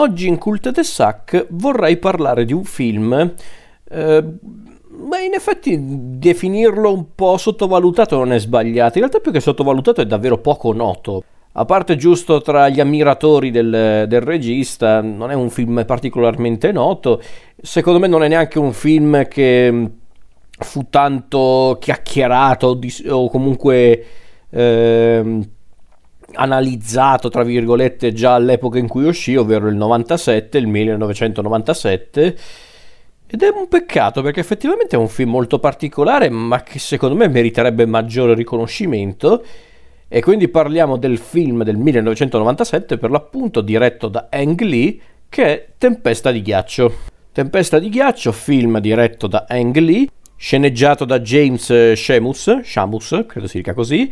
Oggi in Cult de Sac vorrei parlare di un film, eh, in effetti definirlo un po' sottovalutato non è sbagliato, in realtà più che sottovalutato è davvero poco noto. A parte giusto tra gli ammiratori del, del regista, non è un film particolarmente noto, secondo me non è neanche un film che fu tanto chiacchierato o comunque... Eh, analizzato, tra virgolette, già all'epoca in cui uscì, ovvero il 97, il 1997. Ed è un peccato perché effettivamente è un film molto particolare, ma che secondo me meriterebbe maggiore riconoscimento. E quindi parliamo del film del 1997, per l'appunto diretto da Ang Lee, che è Tempesta di ghiaccio. Tempesta di ghiaccio, film diretto da Ang Lee, sceneggiato da James Shemus, Shamus, credo si dica così,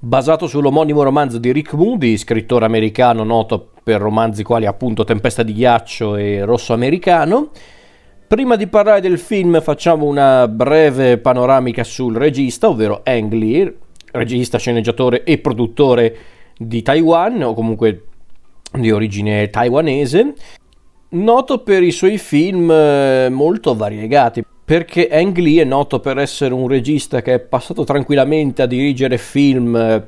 basato sull'omonimo romanzo di Rick Moody, scrittore americano noto per romanzi quali appunto Tempesta di ghiaccio e Rosso americano. Prima di parlare del film facciamo una breve panoramica sul regista, ovvero Ang Lee, regista, sceneggiatore e produttore di Taiwan, o comunque di origine taiwanese, noto per i suoi film eh, molto variegati perché Ang Lee è noto per essere un regista che è passato tranquillamente a dirigere film eh,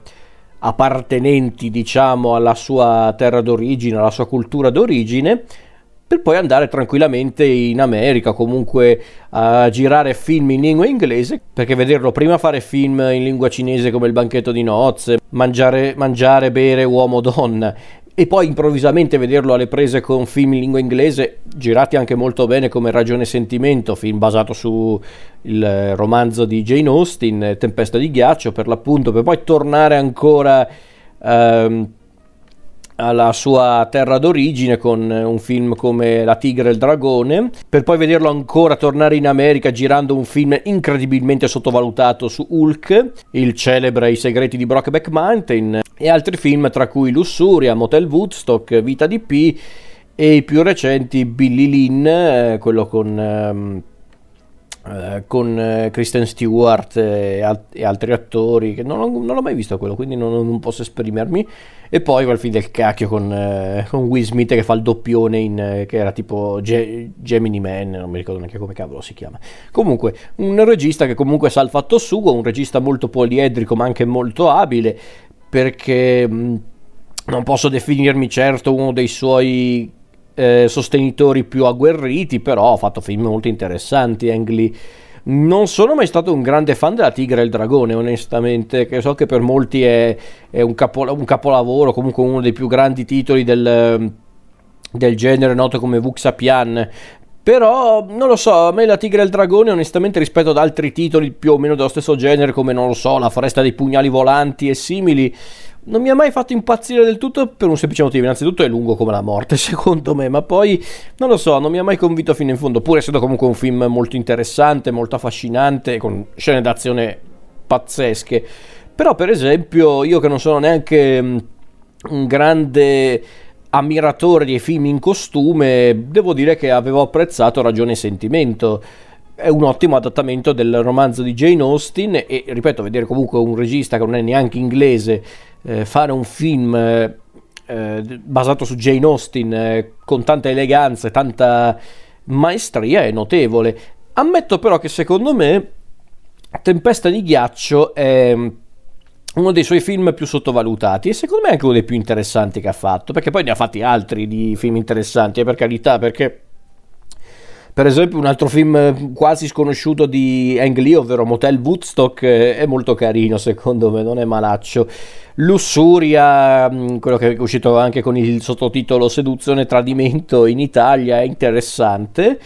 appartenenti, diciamo, alla sua terra d'origine, alla sua cultura d'origine, per poi andare tranquillamente in America, comunque a girare film in lingua inglese, perché vederlo prima fare film in lingua cinese come Il banchetto di nozze, mangiare, mangiare bere uomo-donna e poi improvvisamente vederlo alle prese con film in lingua inglese girati anche molto bene come Ragione e Sentimento, film basato sul romanzo di Jane Austen, Tempesta di ghiaccio per l'appunto, per poi tornare ancora ehm, alla sua terra d'origine con un film come La tigre e il dragone, per poi vederlo ancora tornare in America girando un film incredibilmente sottovalutato su Hulk, il celebre I segreti di Brockback Mountain, e altri film tra cui Lussuria, Motel Woodstock, Vita di P e i più recenti Billy Lynn, eh, quello con, ehm, eh, con eh, Kristen Stewart e, al- e, altri attori, che non, non l'ho mai visto quello, quindi non, non, posso esprimermi. E poi quel film del cacchio con, eh, con Will Smith che fa il doppione in, eh, che era tipo Ge- Gemini Man, non mi ricordo neanche come cavolo si chiama. Comunque, un regista che comunque sa il fatto suo, un regista molto poliedrico ma anche molto abile, perché mh, non posso definirmi certo uno dei suoi eh, sostenitori più agguerriti, però ha fatto film molto interessanti Ang Lee. Non sono mai stato un grande fan della Tigre e il Dragone, onestamente, che so che per molti è, è un, capo, un, capolavoro, comunque uno dei più grandi titoli del, del genere, noto come Vuxapian. Però non lo so, a me la Tigre e il Dragone, onestamente, rispetto ad altri titoli più o meno dello stesso genere, come non lo so, La Foresta dei Pugnali Volanti e simili, non mi ha mai fatto impazzire del tutto per un semplice motivo. Innanzitutto è lungo come la morte, secondo me, ma poi non lo so, non mi ha mai convinto fino in fondo, pur essendo comunque un film molto interessante, molto affascinante, con scene d'azione pazzesche. Però, per esempio, io che non sono neanche mm, un grande ammiratore dei film in costume, devo dire che avevo apprezzato Ragione e Sentimento. È un ottimo adattamento del romanzo di Jane Austen e, ripeto, vedere comunque un regista che non è neanche inglese eh, fare un film eh, basato su Jane Austen eh, con tanta eleganza e tanta maestria è notevole. Ammetto però che secondo me Tempesta di ghiaccio è uno dei suoi film più sottovalutati e secondo me anche uno dei più interessanti che ha fatto, perché poi ne ha fatti altri di film interessanti, eh, per carità, perché per esempio un altro film quasi sconosciuto di Ang Lee, ovvero Motel Woodstock, eh, è molto carino secondo me, non è malaccio. Lussuria, mm, quello che è uscito anche con il sottotitolo Seduzione e Tradimento in Italia, è interessante.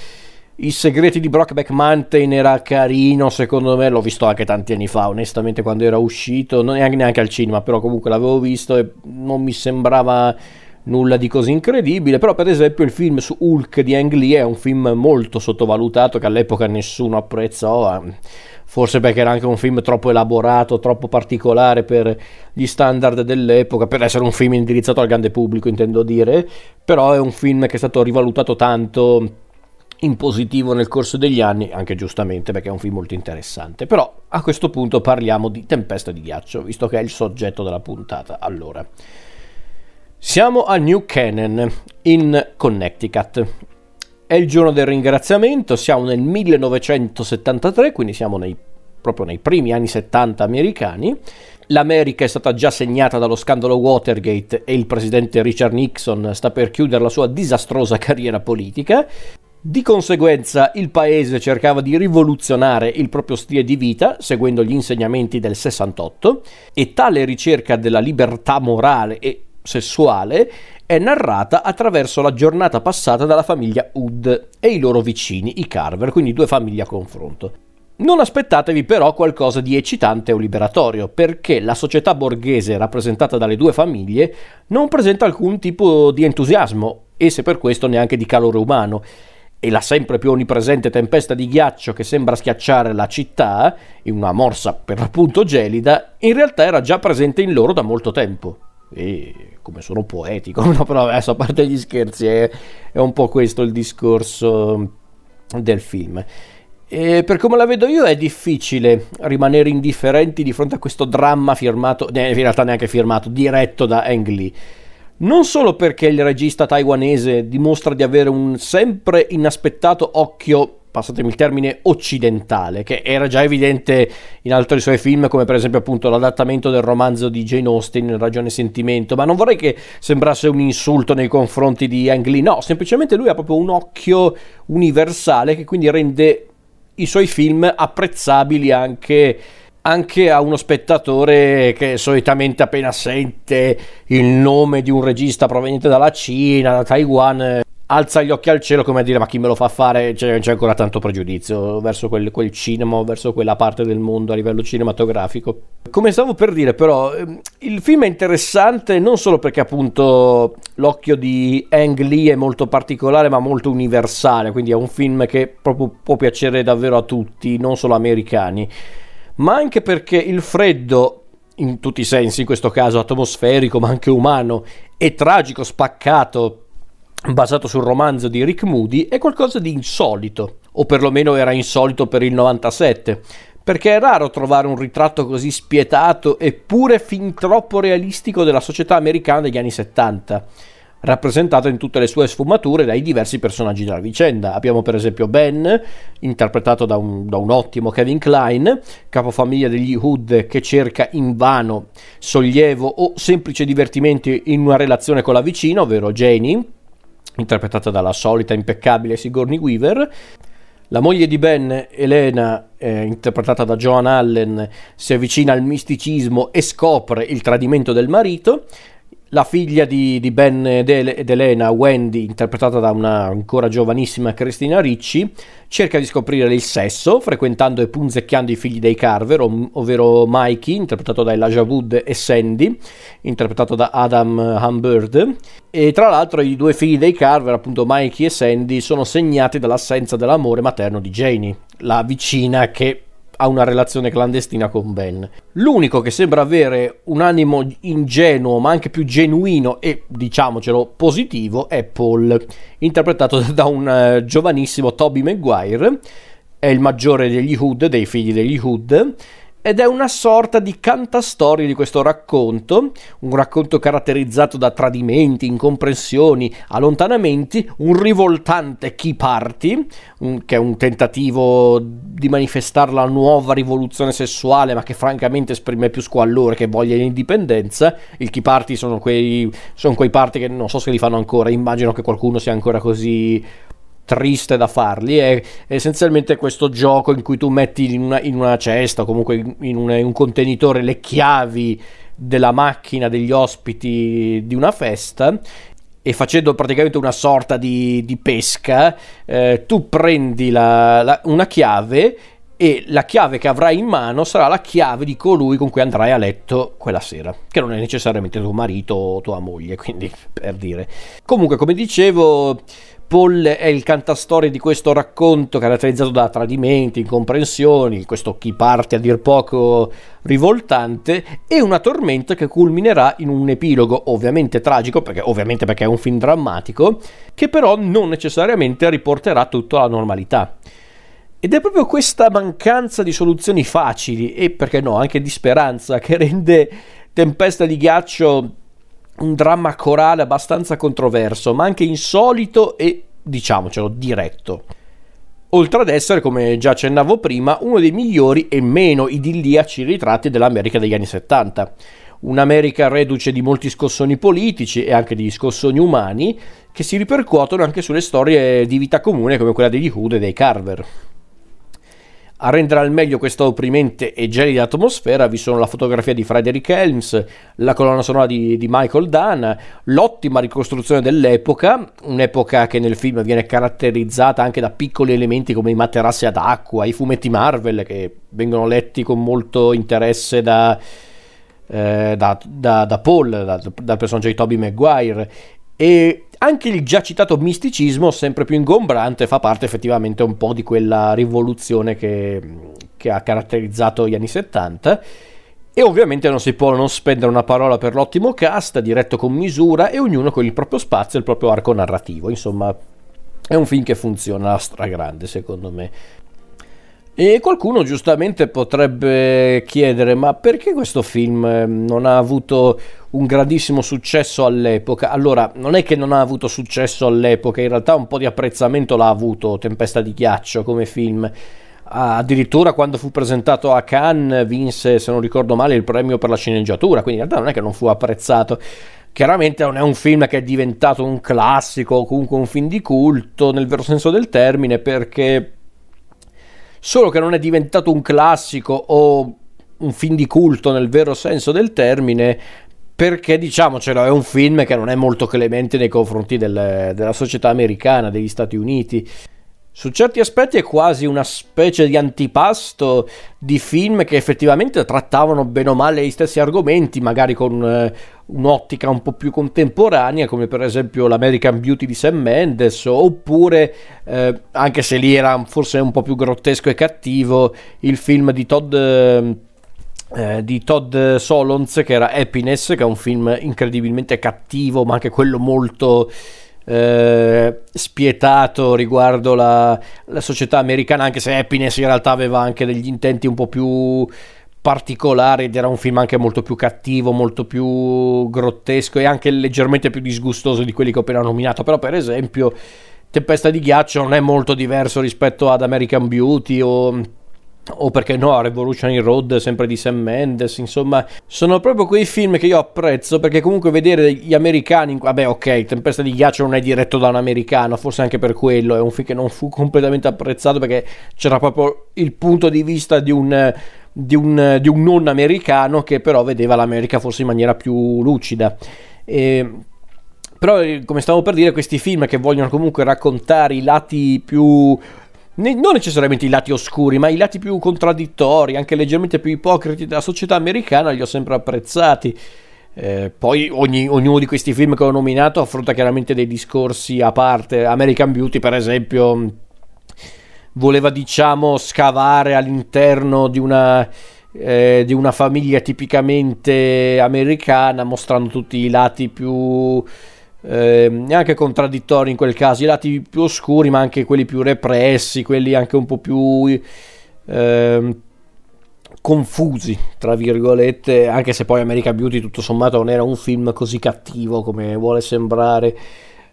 I segreti di Brockback Mountain era carino, secondo me, l'ho visto anche tanti anni fa, onestamente quando era uscito, non neanche, neanche al cinema, però comunque l'avevo visto e non mi sembrava nulla di così incredibile, però per esempio il film su Hulk di Ang Lee è un film molto sottovalutato che all'epoca nessuno apprezzò, eh. forse perché era anche un film troppo elaborato, troppo particolare per gli standard dell'epoca, per essere un film indirizzato al grande pubblico intendo dire, però è un film che è stato rivalutato tanto in positivo nel corso degli anni, anche giustamente perché è un film molto interessante. Però a questo punto parliamo di Tempesta di ghiaccio, visto che è il soggetto della puntata. Allora, Siamo a New Canaan, in Connecticut. È il giorno del ringraziamento, siamo nel 1973, quindi siamo nei, proprio nei primi anni 70 americani. L'America è stata già segnata dallo scandalo Watergate e il presidente Richard Nixon sta per chiudere la sua disastrosa carriera politica. Di conseguenza il paese cercava di rivoluzionare il proprio stile di vita seguendo gli insegnamenti del 68 e tale ricerca della libertà morale e sessuale è narrata attraverso la giornata passata dalla famiglia Hood e i loro vicini, i Carver, quindi due famiglie a confronto. Non aspettatevi però qualcosa di eccitante o liberatorio, perché la società borghese rappresentata dalle due famiglie non presenta alcun tipo di entusiasmo e se per questo neanche di calore umano. E la sempre più onnipresente tempesta di ghiaccio che sembra schiacciare la città, in una morsa per l'appunto gelida, in realtà era già presente in loro da molto tempo. E come sono poetico, no, però adesso a parte gli scherzi è, è un po' questo il discorso del film. E per come la vedo io è difficile rimanere indifferenti di fronte a questo dramma firmato, in realtà neanche firmato, diretto da Ang Lee. Non solo perché il regista taiwanese dimostra di avere un sempre inaspettato occhio passatemi il termine, occidentale, che era già evidente in altri suoi film, come per esempio appunto l'adattamento del romanzo di Jane Austen, Ragione e Sentimento, ma non vorrei che sembrasse un insulto nei confronti di Ang Lee, no, semplicemente lui ha proprio un occhio universale che quindi rende i suoi film apprezzabili anche anche a uno spettatore che solitamente appena sente il nome di un regista proveniente dalla Cina, da Taiwan, alza gli occhi al cielo come a dire ma chi me lo fa fare? C'è, c'è ancora tanto pregiudizio verso quel, quel, cinema verso quella parte del mondo a livello cinematografico. Come stavo per dire però ehm, il film è interessante non solo perché appunto l'occhio di Ang Lee è molto particolare ma molto universale quindi è un film che proprio può piacere davvero a tutti non solo americani ma anche perché il freddo in tutti i sensi in questo caso atmosferico ma anche umano e tragico spaccato basato sul romanzo di Rick Moody, è qualcosa di insolito, o perlomeno era insolito per il 97, perché è raro trovare un ritratto così spietato eppure fin troppo realistico della società americana degli anni 70, rappresentato in tutte le sue sfumature dai diversi personaggi della vicenda. Abbiamo per esempio Ben, interpretato da un, da un ottimo Kevin Klein, capofamiglia degli Hood che cerca invano sollievo o semplice divertimento in una relazione con la vicina, ovvero Janie, interpretata dalla solita impeccabile Sigourney Weaver. La moglie di Ben, Elena, eh, interpretata da Joan Allen, si avvicina al misticismo e scopre il tradimento del marito. La figlia di, di Ben ed, Elena, Wendy, interpretata da una ancora giovanissima Cristina Ricci, cerca di scoprire il sesso, frequentando e punzecchiando i figli dei Carver, ov- ovvero Mikey, interpretato da Elijah Wood, e Sandy, interpretato da Adam Humbird. E tra l'altro i due figli dei Carver, appunto Mikey e Sandy, sono segnati dall'assenza dell'amore materno di Janie, la vicina che ha una relazione clandestina con Ben. L'unico che sembra avere un animo ingenuo, ma anche più genuino e diciamocelo positivo, è Paul, interpretato da un uh, giovanissimo Toby Maguire. È il maggiore degli Hood, dei figli degli Hood ed è una sorta di cantastorie di questo racconto, un racconto caratterizzato da tradimenti, incomprensioni, allontanamenti, un rivoltante Key Party, che è un tentativo di manifestare la nuova rivoluzione sessuale, ma che francamente esprime più squallore che voglia di indipendenza. Il Key Party sono quei, sono quei party che non so se li fanno ancora, immagino che qualcuno sia ancora così triste da farli. È essenzialmente questo gioco in cui tu metti in una, in una cesta o comunque in, una, in un contenitore le chiavi della macchina degli ospiti di una festa e facendo praticamente una sorta di, di pesca, eh, tu prendi la, la, una chiave e la chiave che avrai in mano sarà la chiave di colui con cui andrai a letto quella sera, che non è necessariamente tuo marito o tua moglie, quindi per dire. Comunque, come dicevo, Paul è il cantastorie di questo racconto caratterizzato da tradimenti, incomprensioni, questo chi parte a dir poco rivoltante e una tormenta che culminerà in un epilogo ovviamente tragico, perché, ovviamente perché è un film drammatico, che però non necessariamente riporterà tutto alla normalità. Ed è proprio questa mancanza di soluzioni facili e perché no, anche di speranza che rende Tempesta di ghiaccio un dramma corale abbastanza controverso, ma anche insolito e, diciamocelo, diretto. Oltre ad essere, come già accennavo prima, uno dei migliori e meno idilliaci ritratti dell'America degli anni 70. Un'America reduce di molti scossoni politici e anche di scossoni umani che si ripercuotono anche sulle storie di vita comune come quella degli Hood e dei Carver. A rendere al meglio questa opprimente e gelida atmosfera. Vi sono la fotografia di Frederick Helms, la colonna sonora di, di, Michael Dunn, l'ottima ricostruzione dell'epoca, un'epoca che nel film viene caratterizzata anche da piccoli elementi come i materassi ad acqua, i fumetti Marvel che vengono letti con molto interesse da, eh, da, da, da Paul, dal personaggio di Toby Maguire. E anche il già citato misticismo, sempre più ingombrante, fa parte effettivamente un po' di quella rivoluzione che, che ha caratterizzato gli anni 70. E ovviamente non si può non spendere una parola per l'ottimo cast, diretto con misura e ognuno con il proprio spazio e il proprio arco narrativo. Insomma, è un film che funziona a stragrande, secondo me. E qualcuno giustamente potrebbe chiedere: ma perché questo film eh, non ha avuto un grandissimo successo all'epoca? Allora, non è che non ha avuto successo all'epoca, in realtà un po' di apprezzamento l'ha avuto Tempesta di ghiaccio come film. Addirittura quando fu presentato a Cannes vinse, se non ricordo male, il premio per la sceneggiatura, quindi in realtà non è che non fu apprezzato. Chiaramente non è un film che è diventato un classico o comunque un film di culto nel vero senso del termine perché solo che non è diventato un classico o un film di culto nel vero senso del termine perché diciamocelo è un film che non è molto clemente nei confronti del, della società americana, degli Stati Uniti. Su certi aspetti è quasi una specie di antipasto di film che effettivamente trattavano bene o male gli stessi argomenti, magari con eh, un'ottica un po' più contemporanea, come per esempio l'American Beauty di Sam Mendes, oppure, eh, anche se lì era forse un po' più grottesco e cattivo, il film di Todd... Eh, di Todd Solons che era Happiness che è un film incredibilmente cattivo ma anche quello molto eh, spietato riguardo la, la, società americana, anche se Happiness in realtà aveva anche degli intenti un po' più particolari ed era un film anche molto più cattivo, molto più grottesco e anche leggermente più disgustoso di quelli che ho appena nominato. Però, per esempio, Tempesta di ghiaccio non è molto diverso rispetto ad American Beauty o o perché no, Revolutionary Road sempre di Sam Mendes, insomma, sono proprio quei film che io apprezzo perché comunque vedere gli americani, vabbè ok, Tempesta di ghiaccio non è diretto da un americano, forse anche per quello, è un film che non fu completamente apprezzato perché c'era proprio il punto di vista di un, di un, di un non americano che però vedeva l'America forse in maniera più lucida. E, però, come stavo per dire, questi film che vogliono comunque raccontare i lati più non necessariamente i lati oscuri, ma i lati più contraddittori, anche leggermente più ipocriti della società americana, li ho sempre apprezzati. Eh, poi ogni, ognuno di questi film che ho nominato affronta chiaramente dei discorsi a parte. American Beauty, per esempio, voleva diciamo scavare all'interno di una, eh, di una famiglia tipicamente americana, mostrando tutti i lati più eh, contraddittori in quel caso, i lati più oscuri ma anche quelli più repressi, quelli anche un po' più eh, confusi, tra virgolette, anche se poi America Beauty tutto sommato non era un film così cattivo come vuole sembrare,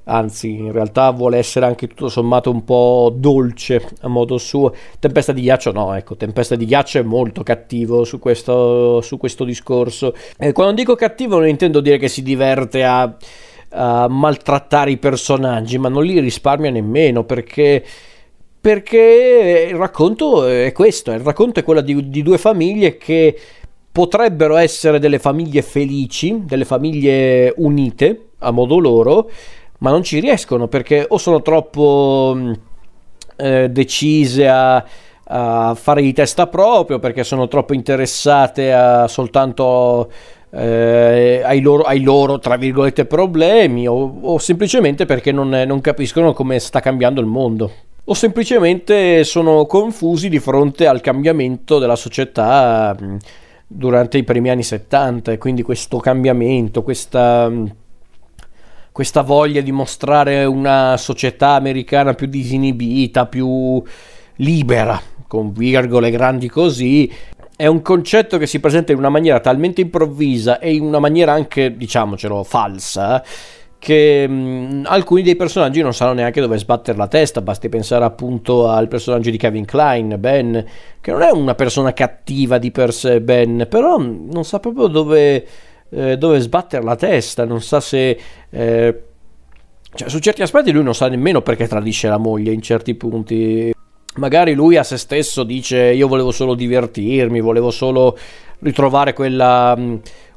anzi in realtà vuole essere anche tutto sommato un po' dolce a modo suo. Tempesta di ghiaccio no, ecco, Tempesta di ghiaccio è molto cattivo su questo, su questo discorso. E quando dico cattivo non intendo dire che si diverte a uh, maltrattare i personaggi, ma non li risparmia nemmeno perché perché il racconto è questo, il racconto è quello di, di, due famiglie che potrebbero essere delle famiglie felici, delle famiglie unite a modo loro, ma non ci riescono perché o sono troppo mm, eh, decise a, a, fare di testa proprio, perché sono troppo interessate a soltanto eh, ai, loro, ai, loro, tra virgolette, problemi o, o semplicemente perché non, non capiscono come sta cambiando il mondo. O semplicemente sono confusi di fronte al cambiamento della società mm, durante i primi anni 70 e quindi questo cambiamento, questa, mm, questa voglia di mostrare una società americana più disinibita, più libera, con virgole grandi così, è un concetto che si presenta in una maniera talmente improvvisa e in una maniera anche, diciamocelo, falsa, che mh, alcuni dei personaggi non sanno neanche dove sbattere la testa, basti pensare appunto al personaggio di Kevin Klein, Ben, che non è una persona cattiva di per sé, Ben, però non sa proprio dove, eh, dove sbattere la testa, non sa se... Eh, cioè, su certi aspetti lui non sa nemmeno perché tradisce la moglie in certi punti. Magari lui a se stesso dice io volevo solo divertirmi, volevo solo ritrovare quella,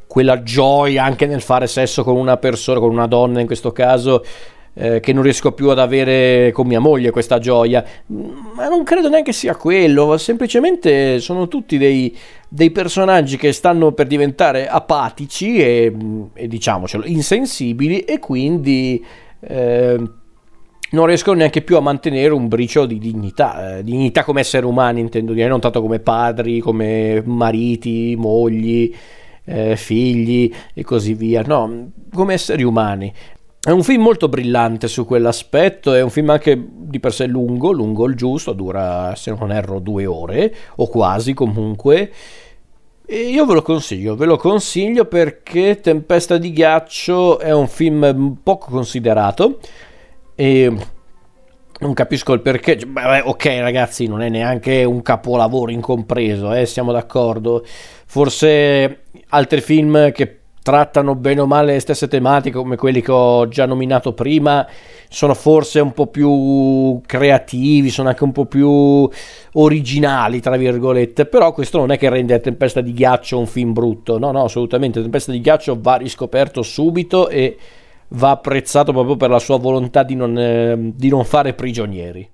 quella gioia anche nel fare sesso con una persona, con una donna in questo caso, eh, che non riesco più ad avere con mia moglie questa gioia. Ma non credo neanche sia quello, semplicemente sono tutti dei, dei personaggi che stanno per diventare apatici e, e diciamocelo, insensibili e quindi... Eh, non riescono neanche più a mantenere un briciolo di dignità, eh, dignità come esseri umani intendo dire, non tanto come padri, come mariti, mogli, eh, figli e così via, no, come esseri umani. È un film molto brillante su quell'aspetto, è un film anche di per sé lungo, lungo il giusto, dura se non erro due ore o quasi comunque. E io ve lo consiglio, ve lo consiglio perché Tempesta di ghiaccio è un film poco considerato e non capisco il perché. Beh, ok, ragazzi, non è neanche un capolavoro incompreso, eh, siamo d'accordo. Forse altri film che trattano bene o male le stesse tematiche, come quelli che ho già nominato prima, sono forse un po' più creativi, sono anche un po' più originali, tra virgolette. Però questo non è che rende Tempesta di ghiaccio un film brutto. No, no, assolutamente. Tempesta di ghiaccio va riscoperto subito e va apprezzato proprio per la sua volontà di non, eh, di non fare prigionieri.